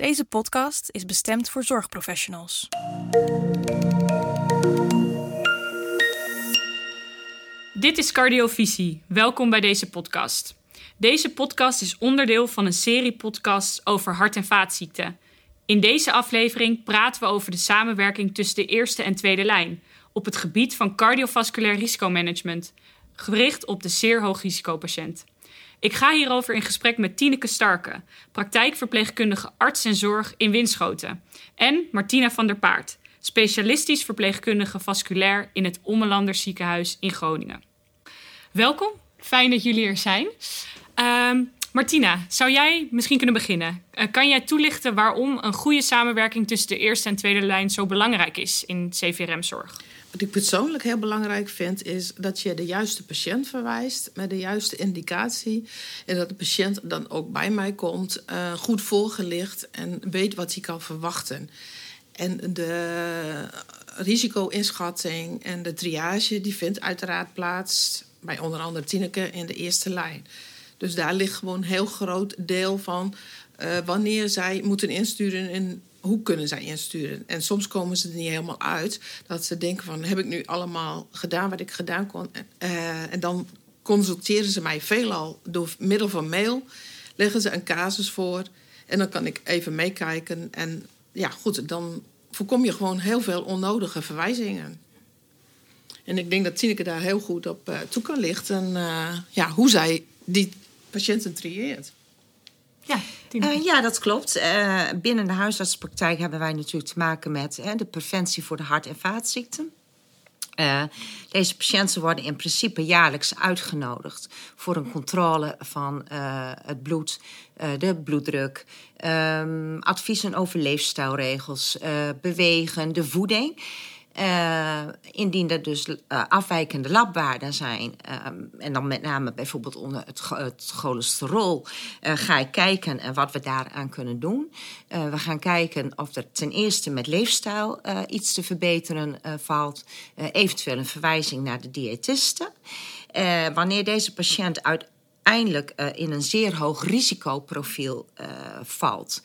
Deze podcast is bestemd voor zorgprofessionals. Dit is Cardiovisie. Welkom bij deze podcast. Deze podcast is onderdeel van een serie podcasts over hart- en vaatziekten. In deze aflevering praten we over de samenwerking tussen de eerste en tweede lijn op het gebied van cardiovasculair risicomanagement, gericht op de zeer hoogrisicopatiënt. Ik ga hierover in gesprek met Tineke Starke, praktijkverpleegkundige arts en zorg in Winschoten, en Martina van der Paard, specialistisch verpleegkundige vasculair in het Ommelanden ziekenhuis in Groningen. Welkom, fijn dat jullie er zijn. Ehm, Martina, zou jij misschien kunnen beginnen? Uh, kan jij toelichten waarom een goede samenwerking tussen de eerste en tweede lijn zo belangrijk is in CVRM-zorg? Wat ik persoonlijk heel belangrijk vind, is dat je de juiste patiënt verwijst met de juiste indicatie. En dat de patiënt dan ook bij mij komt, uh, goed voorgelicht en weet wat hij kan verwachten. En de risico-inschatting en de triage, die vindt uiteraard plaats bij onder andere Tineke in de eerste lijn. Dus daar ligt gewoon een heel groot deel van uh, wanneer zij moeten insturen en hoe kunnen zij insturen. En soms komen ze er niet helemaal uit. Dat ze denken van, heb ik nu allemaal gedaan wat ik gedaan kon? Uh, en dan consulteren ze mij veelal door middel van mail. Leggen ze een casus voor. En dan kan ik even meekijken. En ja, goed, dan voorkom je gewoon heel veel onnodige verwijzingen. En ik denk dat Tineke daar heel goed op uh, toe kan lichten. Uh, ja, hoe zij die patiënten trieert. Ja, uh, ja, dat klopt. Uh, binnen de huisartspraktijk hebben wij natuurlijk te maken met uh, de preventie voor de hart- en vaatziekten. deze patiënten worden in principe jaarlijks uitgenodigd voor een controle van het bloed, de bloeddruk, um, adviezen over leefstijlregels, bewegen, de voeding. Uh, indien er dus uh, afwijkende labwaarden zijn, uh, en dan met name bijvoorbeeld onder het, het cholesterol, ga ik kijken wat we daaraan kunnen doen. we gaan kijken of er ten eerste met leefstijl iets te verbeteren valt, eventueel een verwijzing naar de diëtisten. wanneer deze patiënt uit uiteindelijk uh, in een zeer hoog risicoprofiel uh, valt.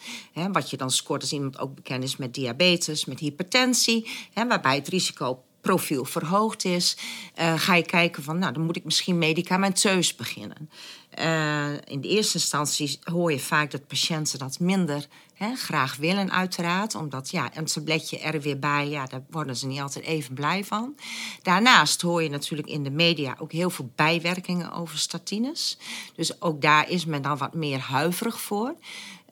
Wat je dan scoort als iemand ook bekend is met diabetes, met hypertensie, waarbij het risicoprofiel verhoogd is, uh, ga je kijken van, nou, dan moet ik misschien medicamenteus beginnen. Uh, in de eerste instantie hoor je vaak dat patiënten dat minder hè, graag willen, uiteraard. Omdat ja, een tabletje er weer bij, ja, daar worden ze niet altijd even blij van. Daarnaast hoor je natuurlijk in de media ook heel veel bijwerkingen over statines. Dus ook daar is men dan wat meer huiverig voor.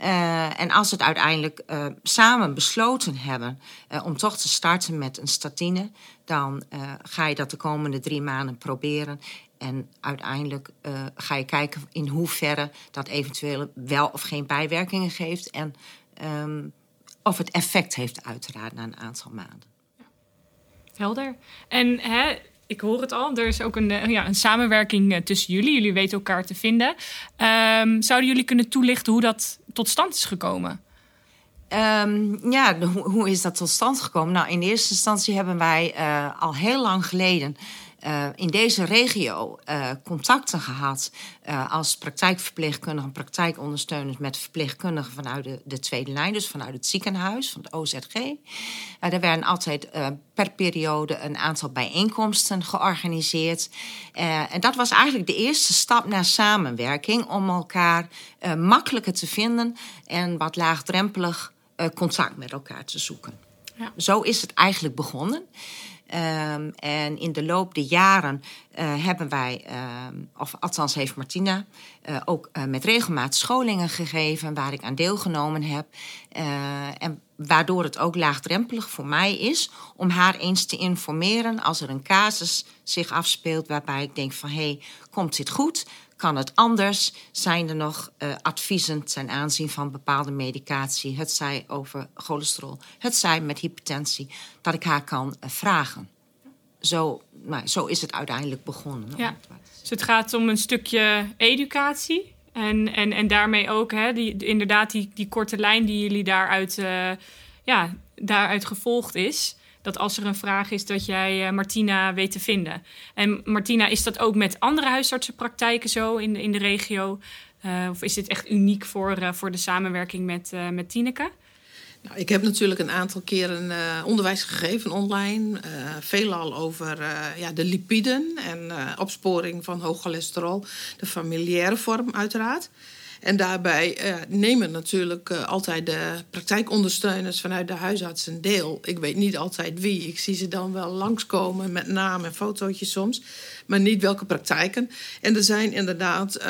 Uh, en als het uiteindelijk uh, samen besloten hebben om toch te starten met een statine, dan ga je dat de komende drie maanden proberen. En uiteindelijk uh, ga je kijken in hoeverre dat eventueel wel of geen bijwerkingen geeft. En um, of het effect heeft, uiteraard, na een aantal maanden. Helder. En hè, ik hoor het al, er is ook een, ja, een samenwerking tussen jullie. Jullie weten elkaar te vinden. Um, zouden jullie kunnen toelichten hoe dat tot stand is gekomen? Um, ja, hoe, hoe, is dat tot stand gekomen? Nou, in eerste instantie hebben wij uh, al heel lang geleden uh, in deze regio uh, contacten gehad uh, als praktijkverpleegkundige en praktijkondersteuners met verpleegkundigen vanuit de, de, tweede lijn, dus vanuit het ziekenhuis, van het OZG. er werden altijd per periode een aantal bijeenkomsten georganiseerd. en dat was eigenlijk de eerste stap naar samenwerking om elkaar makkelijker te vinden en wat laagdrempelig contact met elkaar te zoeken. Ja. Zo is het eigenlijk begonnen. Um, en in de loop der jaren uh, hebben wij, um, of althans heeft Martina, uh, ook uh, met regelmaat scholingen gegeven waar ik aan deelgenomen heb. en waardoor het ook laagdrempelig voor mij is om haar eens te informeren als er een casus zich afspeelt waarbij ik denk van hé, hey, komt dit goed? Kan het anders? Zijn er nog adviezen ten aanzien van bepaalde medicatie? Het zij over cholesterol, het zij met hypertensie, dat ik haar kan vragen. Zo, nou, zo is het uiteindelijk begonnen. Ja. Dus het gaat om een stukje educatie. En, en, en daarmee ook hè, die, inderdaad die, die korte lijn die jullie daaruit, uh, ja, daaruit gevolgd is dat als er een vraag is, dat jij uh, Martina weet te vinden. En Martina, is dat ook met andere huisartsenpraktijken zo in de, in de regio? of is dit echt uniek voor, voor de samenwerking met, met Tineke? Nou, ik heb natuurlijk een aantal keren uh, onderwijs gegeven online. Uh, veelal over uh, ja, de lipiden en opsporing van hoog cholesterol. De familiaire vorm uiteraard. En daarbij uh, nemen natuurlijk uh, altijd de praktijkondersteuners vanuit de huisartsen deel. Ik weet niet altijd wie. Ik zie ze dan wel langskomen met naam en fotootjes soms. Maar niet welke praktijken. En er zijn inderdaad uh,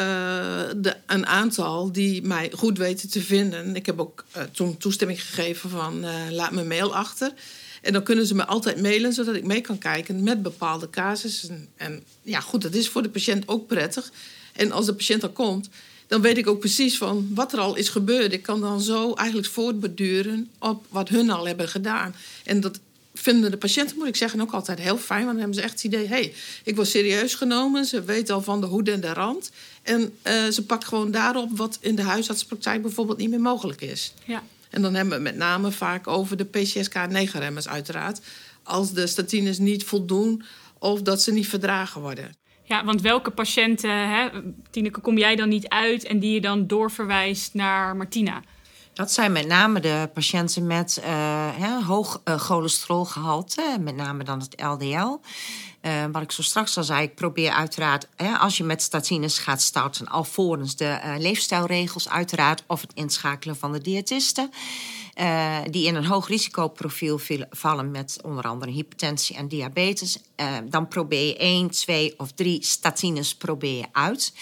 de, een aantal die mij goed weten te vinden. Ik heb ook toen toestemming gegeven van laat mijn mail achter. En dan kunnen ze me altijd mailen, zodat ik mee kan kijken met bepaalde casussen. En ja, goed, dat is voor de patiënt ook prettig. En als de patiënt er komt, dan weet ik ook precies van wat er al is gebeurd. Ik kan dan zo eigenlijk voortbeduren op wat hun al hebben gedaan. En dat vinden de patiënten, moet ik zeggen, ook altijd heel fijn. Want dan hebben ze echt het idee, hé, hey, ik word serieus genomen. Ze weten al van de hoed en de rand. En uh, ze pakt gewoon daarop wat in de huisartspraktijk bijvoorbeeld niet meer mogelijk is. Ja. En dan hebben we het met name vaak over de PCSK9-remmers uiteraard. Als de statines niet voldoen of dat ze niet verdragen worden. Ja, want welke patiënten, hè, kom jij dan niet uit en die je dan doorverwijst naar Martina? Dat zijn met name de patiënten met uh, hoog uh, cholesterolgehalte, met name dan het LDL. Uh, wat ik zo straks al zei, ik probeer uiteraard, hè, als je met statines gaat starten, alvorens de leefstijlregels uiteraard, of het inschakelen van de diëtisten. Die in een hoog risicoprofiel vallen met onder andere hypertensie en diabetes. Dan probeer je één, twee of drie statines probeer je uit.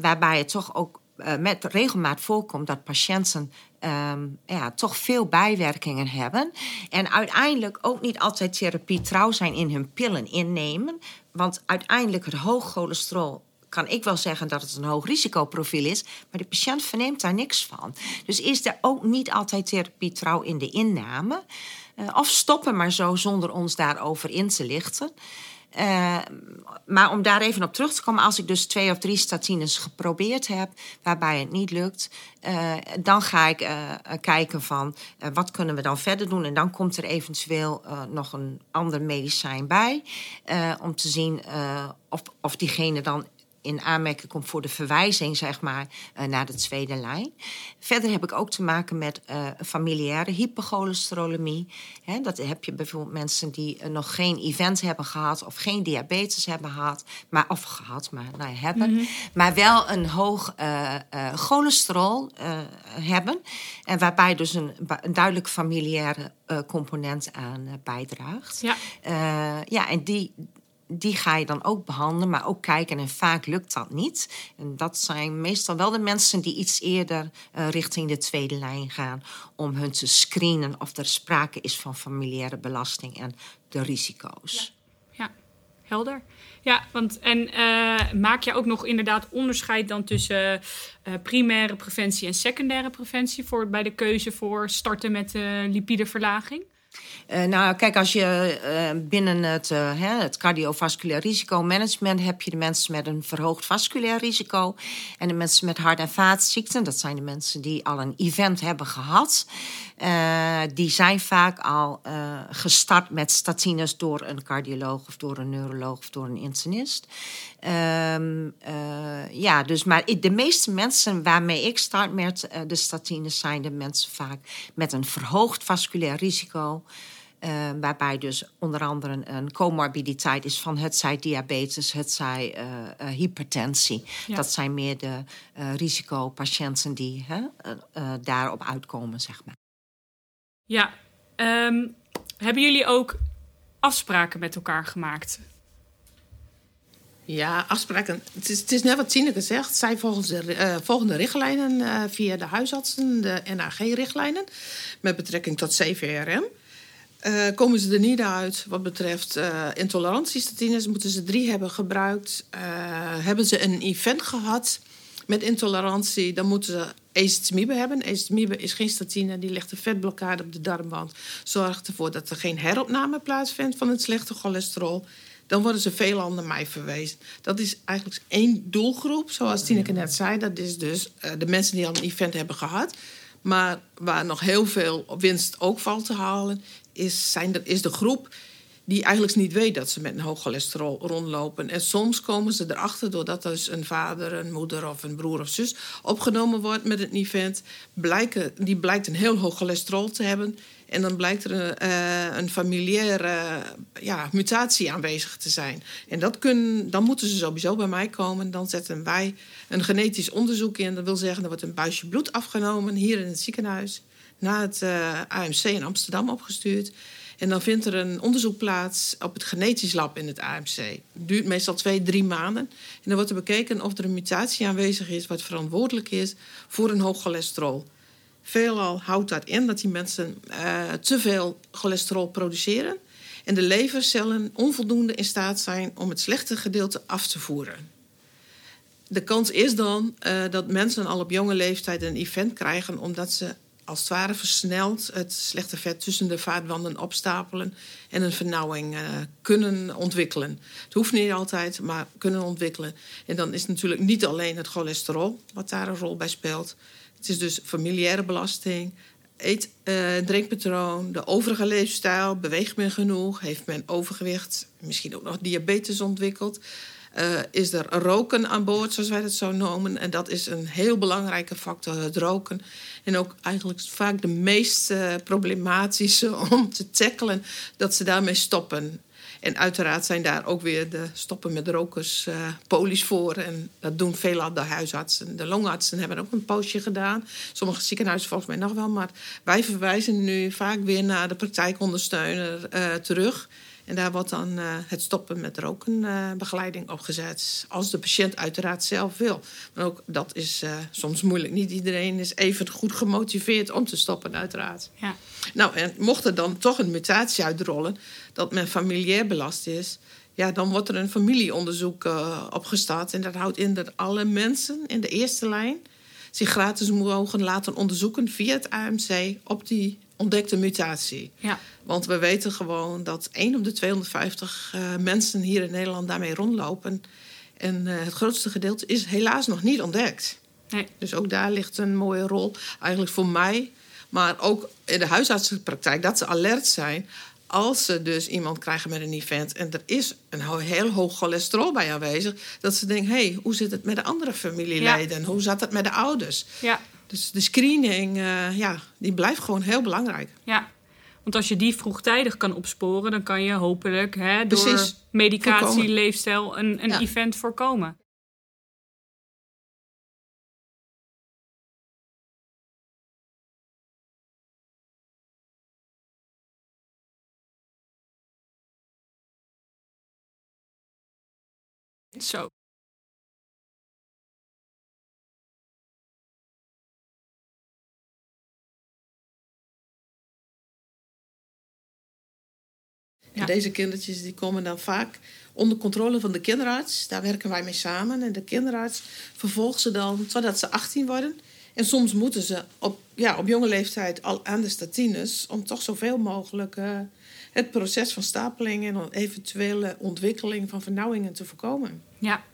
Waarbij het toch ook met regelmaat voorkomt dat patiënten um, ja, toch veel bijwerkingen hebben. En uiteindelijk ook niet altijd therapie trouw zijn in hun pillen innemen. Want uiteindelijk het hoog cholesterol kan ik wel zeggen dat het een hoog risicoprofiel is, maar de patiënt verneemt daar niks van. Dus is er ook niet altijd therapie trouw in de inname. Uh, of stoppen maar zo zonder ons daarover in te lichten. Uh, maar om daar even op terug te komen, als ik dus twee of drie statines geprobeerd heb, waarbij het niet lukt, uh, dan ga ik uh, kijken van wat kunnen we dan verder doen. En dan komt er eventueel nog een ander medicijn bij, om te zien of, of diegene dan in aanmerking komt voor de verwijzing zeg maar, uh, naar de tweede lijn. Verder heb ik ook te maken met uh, familiaire hypercholesterolemie. He, dat heb je bijvoorbeeld mensen die uh, nog geen event hebben gehad of geen diabetes hebben gehad, maar, of gehad, maar nou, hebben, mm -hmm. maar wel een hoog cholesterol hebben. En waarbij dus een, een duidelijk familiaire component aan bijdraagt. Ja. ja, en die, die ga je dan ook behandelen, maar ook kijken. En vaak lukt dat niet. En dat zijn meestal wel de mensen die iets eerder uh, richting de tweede lijn gaan. om hun te screenen of er sprake is van familiaire belasting en de risico's. Ja, helder. Ja, want en uh, maak je ook nog inderdaad onderscheid dan tussen uh, primaire preventie en secundaire preventie voor, bij de keuze voor starten met lipideverlaging? Uh, nou, kijk, als je uh, binnen het, uh, hè, het cardiovasculair risicomanagement heb je de mensen met een verhoogd vasculair risico. En de mensen met hart- en vaatziekten, dat zijn de mensen die al een event hebben gehad. die zijn vaak al gestart met statines door een cardioloog of door een neuroloog of door een internist. Um, ja, dus maar de meeste mensen waarmee ik start met de statines zijn de mensen vaak met een verhoogd vasculair risico. Uh, waarbij dus onder andere een comorbiditeit is van het zij diabetes, het zij uh, hypertensie. Ja. Dat zijn meer de risicopatiënten die hè, daarop uitkomen, zeg maar. Ja, um, hebben jullie ook afspraken met elkaar gemaakt? Ja, afspraken. Het is, net wat Tineke zegt. Zij volgen de volgende richtlijnen via de huisartsen, de NAG-richtlijnen, met betrekking tot CVRM. Uh, komen ze er niet uit wat betreft intolerantiestatines. Moeten ze drie hebben gebruikt. Hebben ze een event gehad met intolerantie, dan moeten ze ezetimibe hebben. Ezetimibe is geen statine, die legt een vetblokkade op de darmwand. Zorgt ervoor dat er geen heropname plaatsvindt van het slechte cholesterol. Dan worden ze veelal naar mij verwezen. Dat is eigenlijk één doelgroep, zoals Tineke net zei. Dat is dus de mensen die al een event hebben gehad. Maar waar nog heel veel winst ook valt te halen, is, zijn, is de groep die eigenlijk niet weet dat ze met een hoog cholesterol rondlopen. En soms komen ze erachter doordat dus een vader, een moeder of een broer of zus opgenomen wordt met het event. Blijken, die blijkt een heel hoog cholesterol te hebben. En dan blijkt er een, uh, een familiaire ja, mutatie aanwezig te zijn. En dat kun, dan moeten ze sowieso bij mij komen. Dan zetten wij een genetisch onderzoek in. Dat wil zeggen, er wordt een buisje bloed afgenomen hier in het ziekenhuis. Naar het eh, AMC in Amsterdam opgestuurd. En dan vindt er een onderzoek plaats op het genetisch lab in het AMC. Het duurt meestal twee, drie maanden. En dan wordt er bekeken of er een mutatie aanwezig is... wat verantwoordelijk is voor een hoog cholesterol. Veelal houdt dat in dat die mensen uh, te veel cholesterol produceren... en de levercellen onvoldoende in staat zijn om het slechte gedeelte af te voeren. De kans is dan uh, dat mensen al op jonge leeftijd een event krijgen... omdat ze als het ware versneld het slechte vet tussen de vaatwanden opstapelen en een vernauwing uh, kunnen ontwikkelen. Het hoeft niet altijd, maar kunnen ontwikkelen. En dan is natuurlijk niet alleen het cholesterol wat daar een rol bij speelt. Het is dus familiaire belasting, eet- uh, drinkpatroon, de overige leefstijl. Beweegt men genoeg? Heeft men overgewicht? Misschien ook nog diabetes ontwikkeld? Uh, is er roken aan boord, zoals wij dat zo noemen. En dat is een heel belangrijke factor, het roken. En ook eigenlijk vaak de meest uh, problematische om te tackelen, dat ze daarmee stoppen. En uiteraard zijn daar ook weer de stoppen met rokers uh, polies voor. En dat doen veelal de huisartsen. De longartsen hebben ook een poosje gedaan. Sommige ziekenhuizen volgens mij nog wel. Maar wij verwijzen nu vaak weer naar de praktijkondersteuner terug. En daar wordt dan uh, het stoppen met rokenbegeleiding uh, op gezet. Als de patiënt uiteraard zelf wil. Maar ook dat is uh, soms moeilijk. Niet iedereen is even goed gemotiveerd om te stoppen, uiteraard. Ja. Nou, en mocht er dan toch een mutatie uitrollen dat men familiair belast is. Ja, dan wordt er een familieonderzoek uh, opgestart. En dat houdt in dat alle mensen in de eerste lijn zich gratis mogen laten onderzoeken via het AMC op die ontdekte mutatie. Ja. Want we weten gewoon dat 1 op de 250 uh, mensen hier in Nederland daarmee rondlopen. En uh, het grootste gedeelte is helaas nog niet ontdekt. Nee. Dus ook daar ligt een mooie rol eigenlijk voor mij. Maar ook in de huisartsenpraktijk, dat ze alert zijn als ze dus iemand krijgen met een event en er is een heel hoog cholesterol bij aanwezig, dat ze denken: hé, hey, hoe zit het met de andere familieleden? Ja. Hoe zat het met de ouders? Ja. Dus de screening, uh, ja, die blijft gewoon heel belangrijk. Ja, want als je die vroegtijdig kan opsporen, dan kan je hopelijk hè, door Precies. medicatie, voorkomen. leefstijl een, een ja. event voorkomen. Zo. Ja. En deze kindertjes die komen dan vaak onder controle van de kinderarts. Daar werken wij mee samen. En de kinderarts vervolgt ze dan totdat ze 18 worden. En soms moeten ze op, ja, op jonge leeftijd al aan de statines... om toch zoveel mogelijk uh, het proces van stapeling... en eventuele ontwikkeling van vernauwingen te voorkomen. Ja,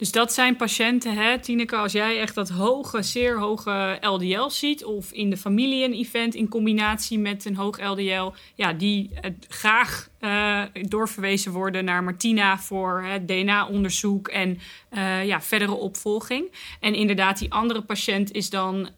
dus dat zijn patiënten, hè, Tineke, als jij echt dat hoge, zeer hoge LDL ziet, of in de familie een event in combinatie met een hoog LDL, ja, die uh, graag uh, doorverwezen worden naar Martina voor DNA-onderzoek en uh, ja, verdere opvolging. En inderdaad, die andere patiënt is dan,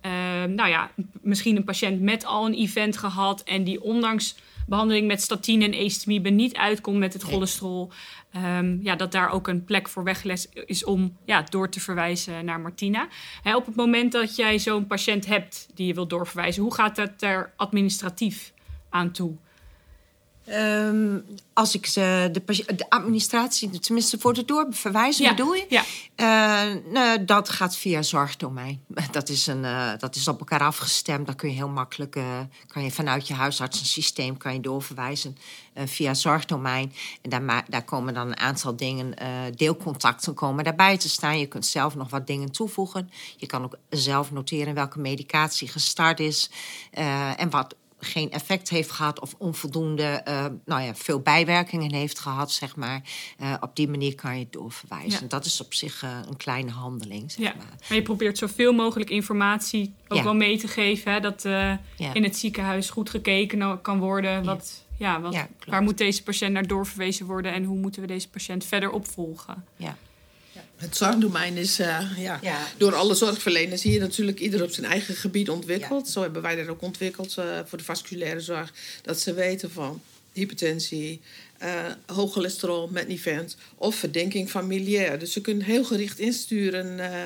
nou ja, misschien een patiënt met al een event gehad en die ondanks behandeling met statine en estimie niet uitkomt met het cholesterol. Um, ja, dat daar ook een plek voor weggelegd is om ja, door te verwijzen naar Martina. He, op het moment dat jij zo'n patiënt hebt die je wilt doorverwijzen, hoe gaat dat er administratief aan toe? Um, als ik ze, de, de, administratie, tenminste voor de doorverwijzing ja. bedoel je? Ja. Uh, nou, dat gaat via zorgdomein. Dat is, een, uh, dat is op elkaar afgestemd. Dan kun je heel makkelijk, uh, kan je vanuit je huisartsensysteem kan je doorverwijzen via zorgdomein. En daar, daar komen dan een aantal dingen, deelcontacten komen daarbij te staan. Je kunt zelf nog wat dingen toevoegen. Je kan ook zelf noteren welke medicatie gestart is en wat geen effect heeft gehad of onvoldoende, uh, nou ja, veel bijwerkingen heeft gehad, zeg maar. Uh, op die manier kan je het doorverwijzen. Ja. Dat is op zich uh, een kleine handeling, zeg ja. maar. Maar je probeert zoveel mogelijk informatie ook ja. wel mee te geven, hè, dat in het ziekenhuis goed gekeken kan worden. Wat, ja, wat, waar moet deze patiënt naar doorverwezen worden en hoe moeten we deze patiënt verder opvolgen? Ja. Het zorgdomein is eh, ja, Ja. door alle zorgverleners hier natuurlijk ieder op zijn eigen gebied ontwikkeld. Zo hebben wij dat ook ontwikkeld eh, voor de vasculaire zorg. Dat ze weten van hypertensie, eh hoog cholesterol met Nivent of verdenking familiair. Dus ze kunnen heel gericht insturen. eh,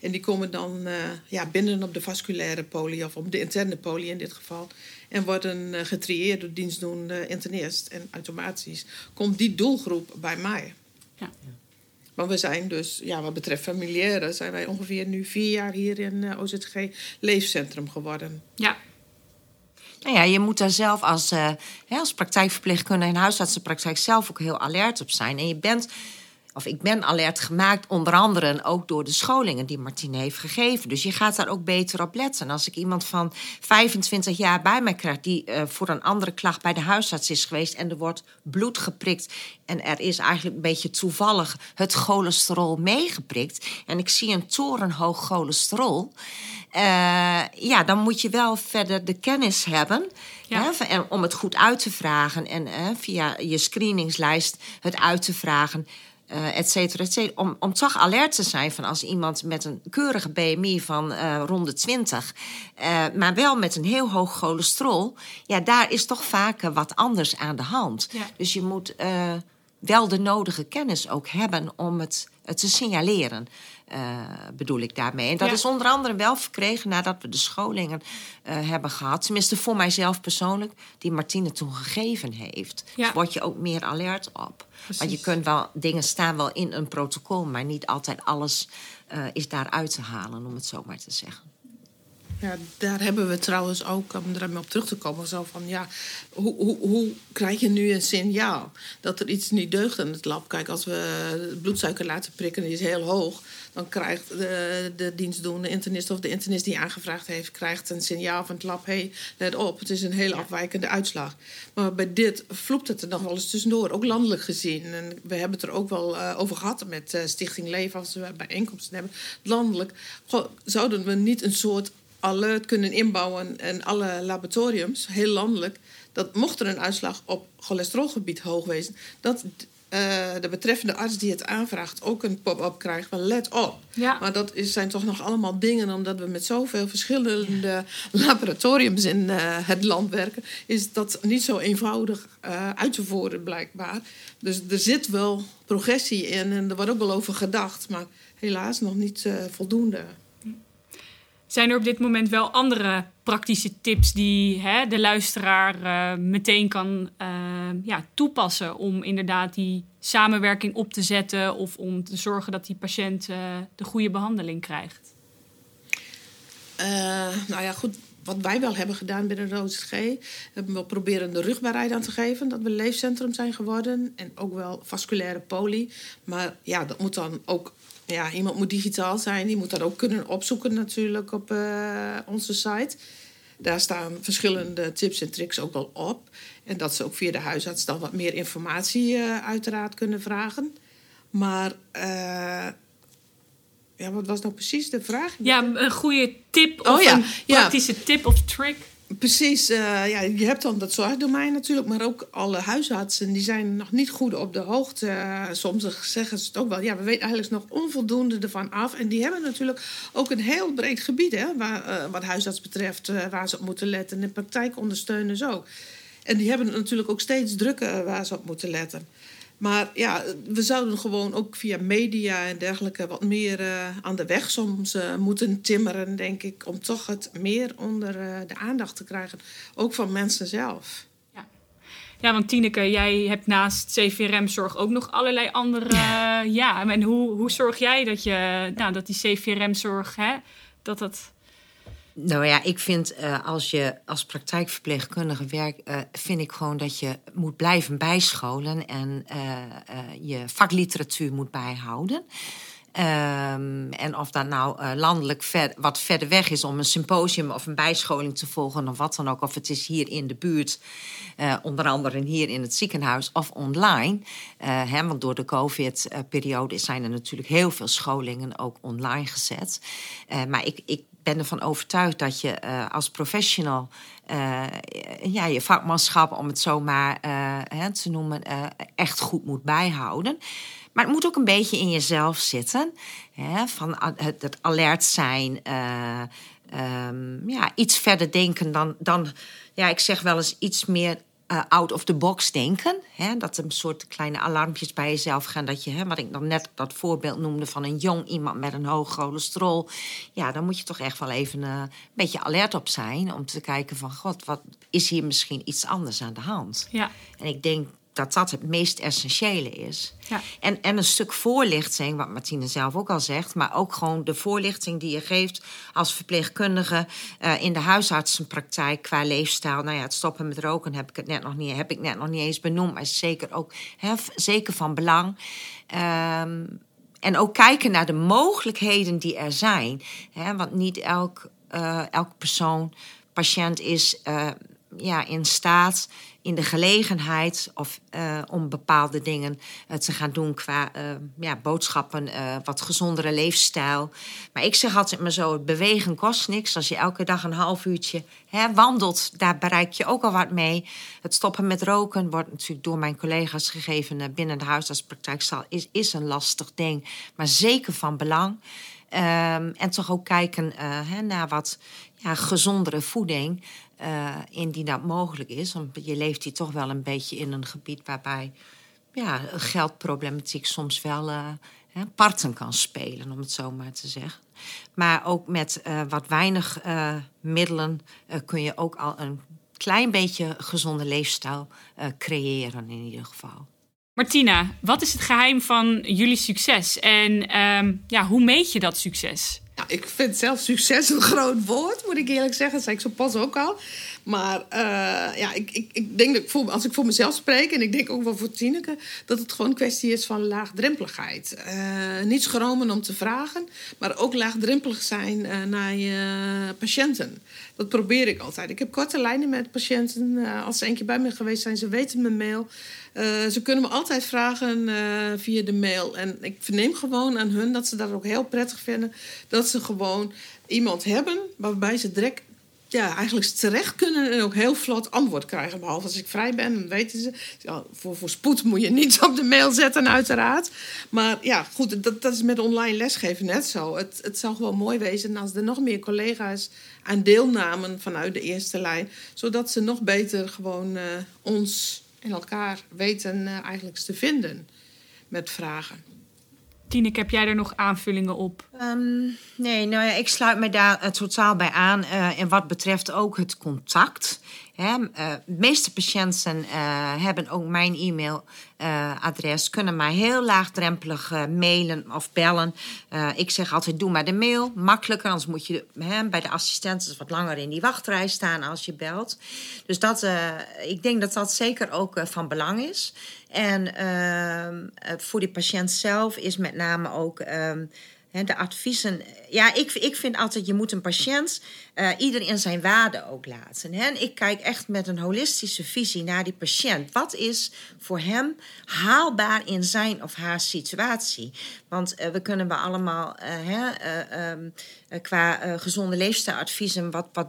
en die komen dan eh, ja, binnen op de vasculaire poli of op de interne poli in dit geval. En worden eh, getrieerd door dienstdoende internist. En automatisch komt die doelgroep bij mij. Ja. Want we zijn dus, ja, wat betreft familiaire, zijn wij ongeveer nu vier jaar hier in eh, OZG leefcentrum geworden. Ja, Nou ja, je moet daar zelf als, eh, hè, als praktijkverpleegkundige en huisartsenpraktijk zelf ook heel alert op zijn. En je bent, of ik ben alert gemaakt, onder andere ook door de scholingen die Martine heeft gegeven. Dus je gaat daar ook beter op letten. En als ik iemand van 25 jaar bij mij krijg die eh, voor een andere klacht bij de huisarts is geweest en er wordt bloed geprikt en er is eigenlijk een beetje toevallig het cholesterol meegeprikt en ik zie een torenhoog cholesterol. eh, ja, dan moet je wel verder de kennis hebben Ja. hè, om het goed uit te vragen en eh, via je screeningslijst het uit te vragen. Eh et cetera, et cetera. Om, om toch alert te zijn van als iemand met een keurige BMI van eh rond de 20, eh, maar wel met een heel hoog cholesterol, ja, daar is toch vaker wat anders aan de hand. Ja. Dus je moet wel de nodige kennis ook hebben om het, het te signaleren, eh, bedoel ik daarmee. En dat Ja. is onder andere wel verkregen nadat we de scholingen eh, hebben gehad. Tenminste, voor mijzelf persoonlijk, die Martine toen gegeven heeft. Ja. Dus word je ook meer alert op. Want je kunt wel, dingen staan wel in een protocol, maar niet altijd alles eh, is daaruit te halen, om het zo maar te zeggen. Ja, daar hebben we trouwens ook, om er even op terug te komen, zo van ja, hoe, hoe, hoe krijg je nu een signaal dat er iets niet deugt in het lab? Kijk, als we bloedsuiker laten prikken, die is heel hoog, dan krijgt de, de dienstdoende internist of de internist die aangevraagd heeft, krijgt een signaal van het lab, hé, hey, let op, het is een heel afwijkende uitslag. Maar bij dit vloept het er nog wel eens tussendoor, ook landelijk gezien. En we hebben het er ook wel eh, over gehad met eh, Stichting Leven, als we bijeenkomsten hebben. Landelijk goh, zouden we niet een soort alert kunnen inbouwen in alle laboratoriums, heel landelijk, dat mocht er een uitslag op cholesterolgebied hoog wezen, dat eh, de betreffende arts die het aanvraagt ook een pop-up krijgt van let op. Ja. Maar dat is, zijn toch nog allemaal dingen, omdat we met zoveel verschillende laboratoriums in eh, het land werken, is dat niet zo eenvoudig eh, uit te voeren blijkbaar. Dus er zit wel progressie in en er wordt ook wel over gedacht, maar helaas nog niet voldoende. Zijn er op dit moment wel andere praktische tips die hè, de luisteraar eh, meteen kan eh, ja, toepassen om inderdaad die samenwerking op te zetten of om te zorgen dat die patiënt eh, de goede behandeling krijgt? Nou ja, goed. Wat wij wel hebben gedaan binnen OZG, hebben we proberen de rugbaarheid aan te geven. Dat we leefcentrum zijn geworden. En ook wel vasculaire poli. Maar ja, dat moet dan ook. Ja, iemand moet digitaal zijn. Die moet dat ook kunnen opzoeken natuurlijk op eh, onze site. Daar staan verschillende tips en tricks ook wel op. En dat ze ook via de huisarts dan wat meer informatie eh, uiteraard kunnen vragen. Maar eh, ja, wat was nou precies de vraag? Ja, een goede tip of Oh ja, een ja. praktische tip of trick. Precies, eh, ja, je hebt dan dat zorgdomein natuurlijk, maar ook alle huisartsen die zijn nog niet goed op de hoogte. Soms zeggen ze het ook wel, ja, we weten eigenlijk nog onvoldoende ervan af. En die hebben natuurlijk ook een heel breed gebied, hè, waar, eh, wat huisarts betreft, eh, waar ze op moeten letten. En praktijkondersteuners ook. En die hebben natuurlijk ook steeds drukker waar ze op moeten letten. Maar ja, we zouden gewoon ook via media en dergelijke wat meer eh, aan de weg soms eh, moeten timmeren, denk ik. Om toch het meer onder eh, de aandacht te krijgen. Ook van mensen zelf. Ja, want Tineke, jij hebt naast CVRM-zorg ook nog allerlei andere... Ja, ja en hoe, hoe zorg jij dat, je, nou, dat die CVRM-zorg, hè, dat dat... Nou ja, ik vind eh, als je als praktijkverpleegkundige werkt, eh, vind ik gewoon dat je moet blijven bijscholen en eh, je vakliteratuur moet bijhouden. Ehm, en of dat nou landelijk ver, wat verder weg is om een symposium of een bijscholing te volgen of wat dan ook, of het is hier in de buurt, onder andere hier in het ziekenhuis of online. Hè, want door de COVID-periode zijn er natuurlijk heel veel scholingen ook online gezet. Maar ik, ik ben ervan overtuigd dat je uh, als professional uh, ja, je vakmanschap, om het zo maar uh, te noemen, echt goed moet bijhouden. Maar het moet ook een beetje in jezelf zitten. Hè, van het, alert zijn, um, ja, iets verder denken dan, dan, ja, ik zeg wel eens iets meer uh, out of the box denken. Hè? Dat er een soort kleine alarmpjes bij jezelf gaan. Dat je, hè, wat ik dan net dat voorbeeld noemde van een jong iemand met een hoog cholesterol. Ja, dan moet je toch echt wel even uh, een beetje alert op zijn. Om te kijken van, god, wat is hier misschien iets anders aan de hand? Ja. En ik denk dat dat het meest essentiële is. Ja. En, en een stuk voorlichting, wat Martine zelf ook al zegt, maar ook gewoon de voorlichting die je geeft als verpleegkundige uh, in de huisartsenpraktijk qua leefstijl. Nou ja, het stoppen met roken heb ik het net nog niet, heb ik net nog niet eens benoemd, maar is zeker ook hef, zeker van belang. Um, en ook kijken naar de mogelijkheden die er zijn. Hè, want niet elk, uh, elk persoon, patiënt is uh, ja, in staat in de gelegenheid of, uh, om bepaalde dingen uh, te gaan doen qua uh, ja, boodschappen, wat gezondere leefstijl. Maar ik zeg altijd maar zo, bewegen kost niks. Als je elke dag een half uurtje hè, wandelt, daar bereik je ook al wat mee. Het stoppen met roken wordt natuurlijk door mijn collega's gegeven binnen de huisartspraktijkzaal, is, is een lastig ding, maar zeker van belang. Um, en toch ook kijken naar wat ja, gezondere voeding. Uh, indien dat mogelijk is. Want je leeft hier toch wel een beetje in een gebied waarbij ja, geldproblematiek soms wel hè, parten kan spelen, om het zo maar te zeggen. Maar ook met uh, wat weinig middelen kun je ook al een klein beetje gezonde leefstijl creëren, in ieder geval. Martina, wat is het geheim van jullie succes en um, ja, hoe meet je dat succes? Nou, ik vind zelf succes een groot woord, moet ik eerlijk zeggen. Dat zei ik zo pas ook al. Maar uh, ja, ik, ik, ik denk dat ik als ik voor mezelf spreek, en ik denk ook wel voor Tineke, dat het gewoon een kwestie is van laagdrempeligheid. Uh, niet schromen om te vragen, maar ook laagdrempelig zijn uh, naar je patiënten. Dat probeer ik altijd. Ik heb korte lijnen met patiënten. als ze een keer bij me geweest zijn, ze weten mijn mail. Ze kunnen me altijd vragen via de mail. En ik verneem gewoon aan hun dat ze dat ook heel prettig vinden. Dat ze gewoon iemand hebben waarbij ze direct ja, eigenlijk terecht kunnen en ook heel vlot antwoord krijgen. Behalve als ik vrij ben, dan weten ze. Voor, spoed moet je niets op de mail zetten, uiteraard. Maar ja, goed, dat, dat is met online lesgeven net zo. Het, het zou gewoon mooi wezen als er nog meer collega's aan deelnamen vanuit de eerste lijn. Zodat ze nog beter gewoon uh, ons en elkaar weten uh, eigenlijk te vinden met vragen. Tineke, heb jij er nog aanvullingen op? Um, nee, nou ja, ik sluit me daar uh, totaal bij aan. Uh, en wat betreft ook het contact. Hè, uh, de meeste patiënten hebben ook mijn e-mailadres, kunnen mij heel laagdrempelig mailen of bellen. ik zeg altijd: doe maar de mail, makkelijker, anders moet je hè, bij de assistenten wat langer in die wachtrij staan als je belt. Dus dat, ik denk dat dat zeker ook van belang is. En ehm, voor die patiënt zelf is met name ook ehm, de adviezen. Ja, ik, ik vind altijd, je moet een patiënt uh, ieder in zijn waarde ook laten. En ik kijk echt met een holistische visie naar die patiënt. Wat is voor hem haalbaar in zijn of haar situatie? Want uh, we kunnen we allemaal hè, um, qua gezonde leefstijladviezen wat, wat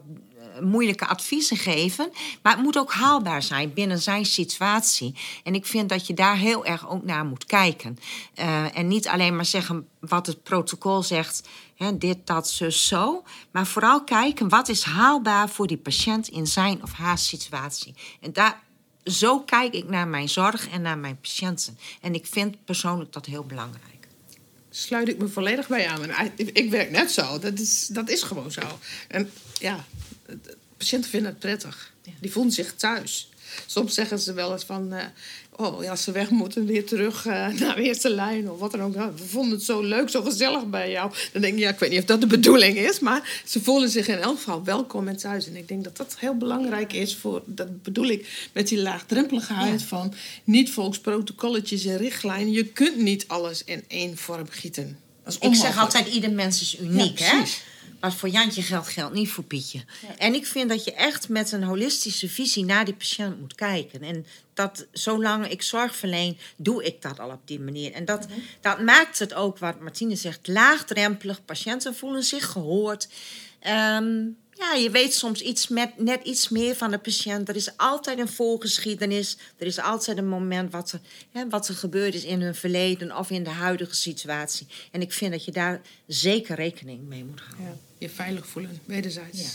moeilijke adviezen geven. Maar het moet ook haalbaar zijn binnen zijn situatie. En ik vind dat je daar heel erg ook naar moet kijken. Uh, en niet alleen maar zeggen wat het protocol zegt. Dit, dat, zus, zo. Maar vooral kijken wat is haalbaar voor die patiënt in zijn of haar situatie. En daar, zo kijk ik naar mijn zorg en naar mijn patiënten. En ik vind persoonlijk dat heel belangrijk sluit ik me volledig bij aan. Ik werk net zo. Dat is, dat is gewoon zo. En ja, patiënten vinden het prettig. Die voelen zich thuis. Soms zeggen ze wel eens van... Uh, oh, ja, ze weg moeten weer terug uh, naar de eerste lijn of wat dan ook. we vonden het zo leuk, zo gezellig bij jou. Dan denk ik, ja, ik weet niet of dat de bedoeling is... maar ze voelen zich in elk geval welkom en thuis. En ik denk dat dat heel belangrijk is voor... dat bedoel ik met die laagdrempeligheid van... niet volgens protocolletjes en richtlijnen. Je kunt niet alles in één vorm gieten. ik zeg altijd, ieder mens is uniek, hè? Wat voor Jantje geldt, geldt niet voor Pietje. En ik vind dat je echt met een holistische visie naar die patiënt moet kijken. En dat zolang ik zorg verleen, doe ik dat al op die manier. En dat, mhm. dat maakt het ook, wat Martine zegt, laagdrempelig. Patiënten voelen zich gehoord. Ehm, ja, je weet soms iets met, net iets meer van de patiënt. Er is altijd een voorgeschiedenis. Er is altijd een moment wat er, hè, wat er gebeurd is in hun verleden of in de huidige situatie. En ik vind dat je daar zeker rekening mee moet houden. Ja, je veilig voelen, wederzijds. Ja.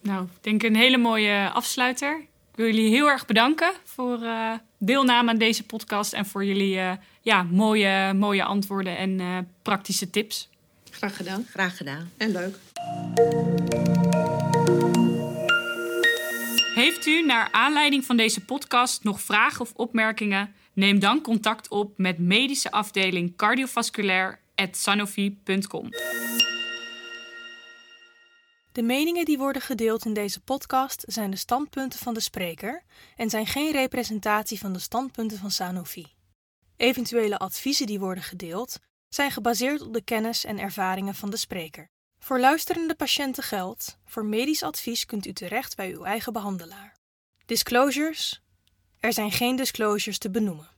Nou, ik denk een hele mooie afsluiter. Ik wil jullie heel erg bedanken voor uh, deelname aan deze podcast en voor jullie uh, ja, mooie, mooie antwoorden en uh, praktische tips. Graag gedaan. Graag gedaan. En leuk. Heeft u naar aanleiding van deze podcast nog vragen of opmerkingen? Neem dan contact op met medische afdeling cardiovasculair@sanofi.com. De meningen die worden gedeeld in deze podcast zijn de standpunten van de spreker en zijn geen representatie van de standpunten van Sanofi. Eventuele adviezen die worden gedeeld zijn gebaseerd op de kennis en ervaringen van de spreker. Voor luisterende patiënten geldt: voor medisch advies kunt u terecht bij uw eigen behandelaar. Disclosures: er zijn geen disclosures te benoemen.